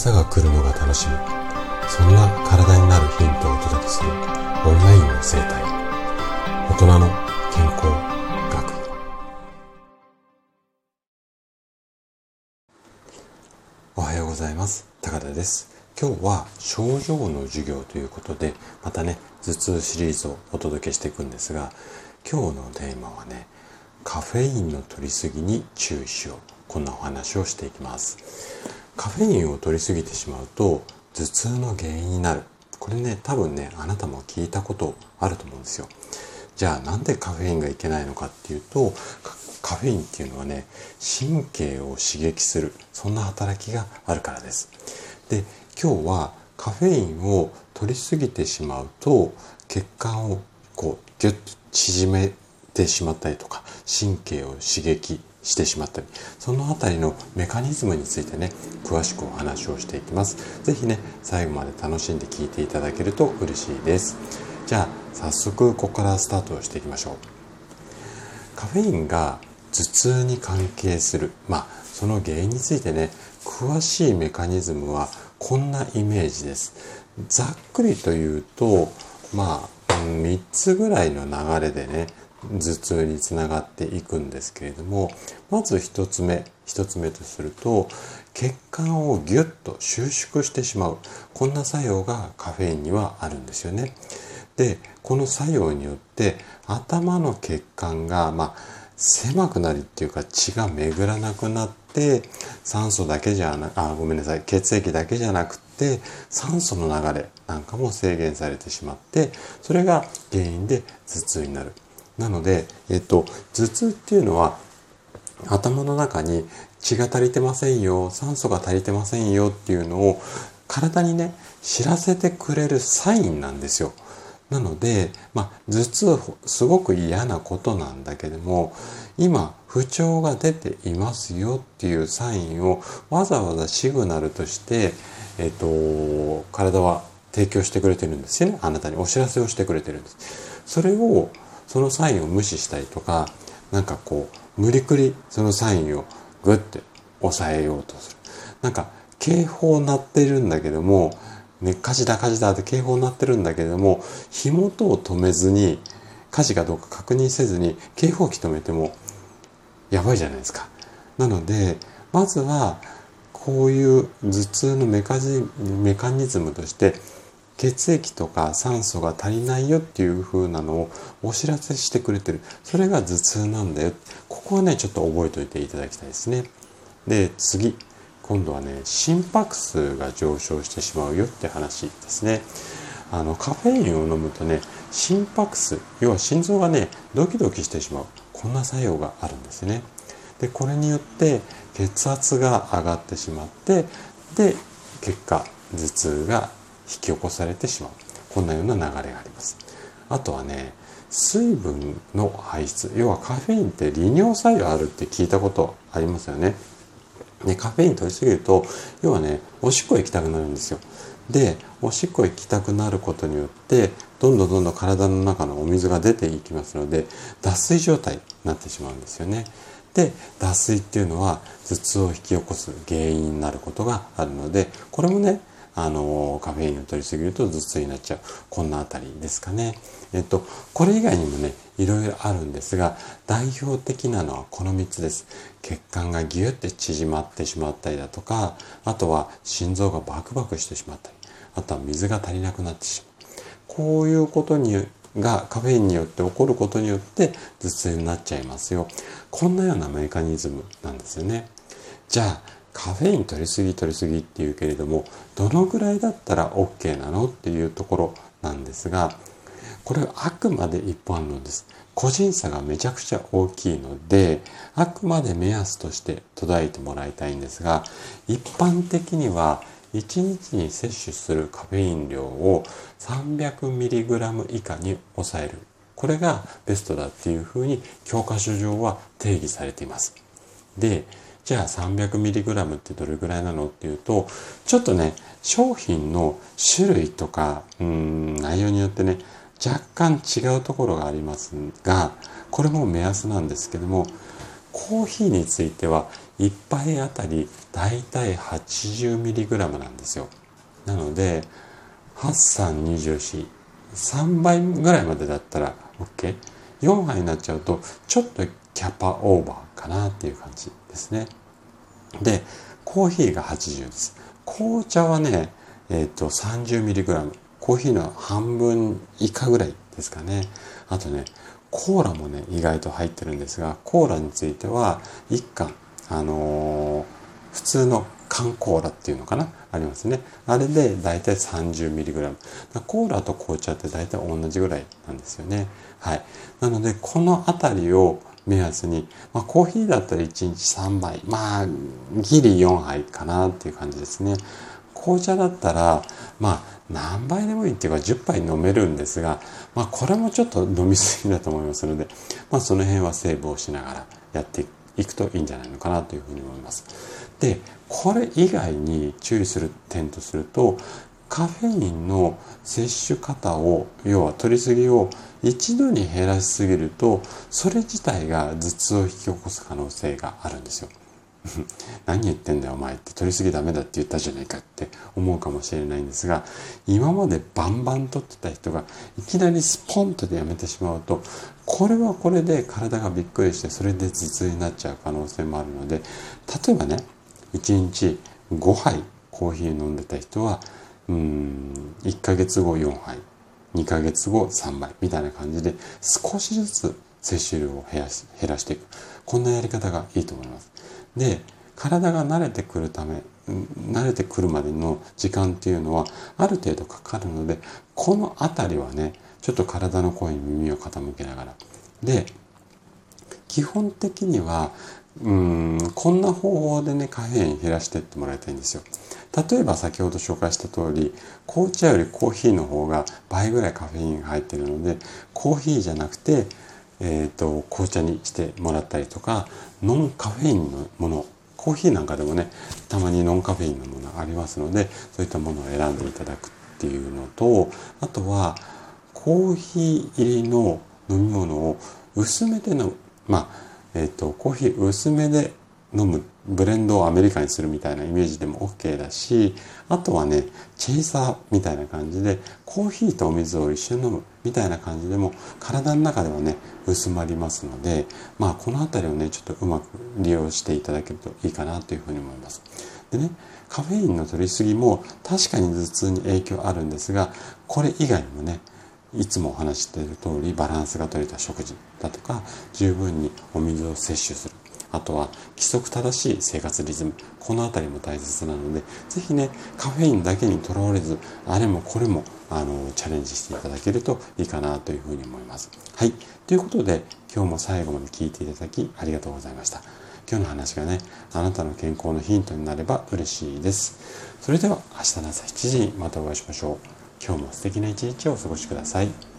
朝が来るのが楽しみ。そんな体になるヒントをお届けするオンラインの生態。大人の健康学。おはようございます。高田です。今日は症状の授業ということでまたね頭痛シリーズをお届けしていくんですが今日のテーマはねカフェインの摂りすぎに注意しよう。こんなお話をしていきます。カフェインを摂りすぎてしまうと頭痛の原因になる。これね多分ねあなたも聞いたことあると思うんですよ。じゃあなんでカフェインがいけないのかっていうとカフェインっていうのはね神経を刺激するそんな働きがあるからです。で今日はカフェインを取りすぎてしまうと血管をこうギュッと縮めてしまったりとか神経を刺激してしまったりそのあたりのメカニズムについてね詳しくお話をしていきます。是非ね最後まで楽しんで聞いていただけると嬉しいです。じゃあ早速ここからスタートをしていきましょう。カフェインが頭痛に関係するまあその原因についてね詳しいメカニズムはこんなイメージです。ざっくりと言うとまあ3つぐらいの流れでね頭痛につながっていくんですけれどもまず1つ目1つ目とすると血管をギュッと収縮してしまうこんな作用がカフェインにはあるんですよね。でこの作用によって頭の血管がまあ狭くなりっていうか血が巡らなくなって酸素だけじゃなあごめんなさい血液だけじゃなくて酸素の流れなんかも制限されてしまってそれが原因で頭痛になる。なので、えっと、頭痛っていうのは頭の中に血が足りてませんよ酸素が足りてませんよっていうのを体にね知らせてくれるサインなんですよ。なので、まあ、頭痛すごく嫌なことなんだけども今不調が出ていますよっていうサインをわざわざシグナルとして、えっと、体は提供してくれてるんですよねあなたにお知らせをしてくれてるんです。それをそのサインを無視したりとかなんかこう無理くりそのサインをグッて抑えようとするなんか警報鳴ってるんだけどもね、火事だ火事だって警報鳴ってるんだけども火元を止めずに火事かどうか確認せずに警報器止めてもやばいじゃないですか。なのでまずはこういう頭痛のメカメカニズムとして血液とか酸素が足りないよっていう風なのをお知らせしてくれてる。それが頭痛なんだよ。ここはねちょっと覚えておいていただきたいですね。で次。今度はね心拍数が上昇してしまうよって話ですね。あのカフェインを飲むとね心拍数要は心臓がねドキドキしてしまう。こんな作用があるんですね。でこれによって血圧が上がってしまってで結果頭痛がき起こされてしまう。こんなような流れがあります。あとはね水分の排出。要はカフェインって利尿作用あるって聞いたことありますよね。ね、カフェイン取りすぎると要はねおしっこ行きたくなるんですよ。でおしっこ行きたくなることによってどんどんどんどん体の中のお水が出ていきますので脱水状態になってしまうんですよね。で脱水っていうのは頭痛を引き起こす原因になることがあるのでこれもねあのカフェインを取りすぎると頭痛になっちゃうこんなあたりですかね。えっとこれ以外にもねいろいろあるんですが代表的なのはこの3つです。血管がギュッて縮まってしまったりだとかあとは心臓がバクバクしてしまったりあとは水が足りなくなってしまう。こういうことにがカフェインによって起こることによって頭痛になっちゃいますよ。こんなようなメカニズムなんですよね。じゃあカフェイン取りすぎ取りすぎっていうけれどもどのぐらいだったら OK なのっていうところなんですがこれはあくまで一般論です。個人差がめちゃくちゃ大きいのであくまで目安として途絶えてもらいたいんですが一般的には1日に摂取するカフェイン量を 300mg 以下に抑える。これがベストだっていうふうに教科書上は定義されています。でじゃあ 300mg ってどれぐらいなのっていうとちょっとね商品の種類とかうん内容によってね若干違うところがありますがこれも目安なんですけどもコーヒーについては1杯あたりだいたい 80mg なんですよ。なので、8324、3倍ぐらいまでだったら OK。4杯になっちゃうと、ちょっとキャパオーバーかなっていう感じですね。で、コーヒーが80です。紅茶はね、えっ、ー、と、30mg。コーヒーの半分以下ぐらいですかね。あとね、コーラもね、意外と入ってるんですが、コーラについては、1缶、あのー、普通の缶コーラっていうのかな？ありますね。あれでだいたい 30mg。コーラと紅茶ってだいたい同じぐらいなんですよね。はい。なので、このあたりを目安に、まあ、コーヒーだったら1日3杯、まあ、ギリ4杯かなっていう感じですね。紅茶だったら、まあ、何杯でもいいっていうか10杯飲めるんですが、まあ、これもちょっと飲みすぎだと思いますので、まあ、その辺はセーブをしながらやっていくといいんじゃないのかなというふうに思います。で、これ以外に注意する点とすると、カフェインの摂取方を、要は取りすぎを一度に減らしすぎると、それ自体が頭痛を引き起こす可能性があるんですよ。何言ってんだよお前って取りすぎダメだって言ったじゃないかって思うかもしれないんですが今までバンバン取ってた人がいきなりスポンとでやめてしまうとこれはこれで体がびっくりしてそれで頭痛になっちゃう可能性もあるので例えばね1日5杯コーヒー飲んでた人はうん。1ヶ月後4杯2ヶ月後3杯みたいな感じで少しずつ摂取量を減らし減らしていく。こんなやり方がいいと思います。で体が慣れてくるため慣れてくるまでの時間っていうのはある程度かかるのでこの辺りはねちょっと体の声に耳を傾けながら。で基本的にはうんこんな方法でねカフェイン減らしていってもらいたいんですよ。例えば先ほど紹介した通り紅茶よりコーヒーの方が倍ぐらいカフェインが入ってるのでコーヒーじゃなくてえーと、紅茶にしてもらったりとかノンカフェインのものコーヒーなんかでもねたまにノンカフェインのものありますのでそういったものを選んでいただくっていうのとあとはコーヒー入りの飲み物を薄めて飲む。まあえっ、ー、とコーヒー薄めで飲むブレンドをアメリカにするみたいなイメージでも OK だしあとはねチェイサーみたいな感じでコーヒーとお水を一緒に飲むみたいな感じでも体の中ではね薄まりますのでまあこの辺りをねちょっとうまく利用していただけるといいかなというふうに思います。でねカフェインの取りすぎも確かに頭痛に影響あるんですがこれ以外にもねいつもお話している通りバランスが取れた食事だとか十分にお水を摂取するあとは規則正しい生活リズムこの辺りも大切なので是非ねカフェインだけにとらわれずあれもこれもあのチャレンジしていただけるといいかなというふうに思います。はいということで今日も最後まで聞いていただきありがとうございました。今日の話がねあなたの健康のヒントになれば嬉しいです。それでは明日の朝7時にまたお会いしましょう。今日も素敵な一日をお過ごしください。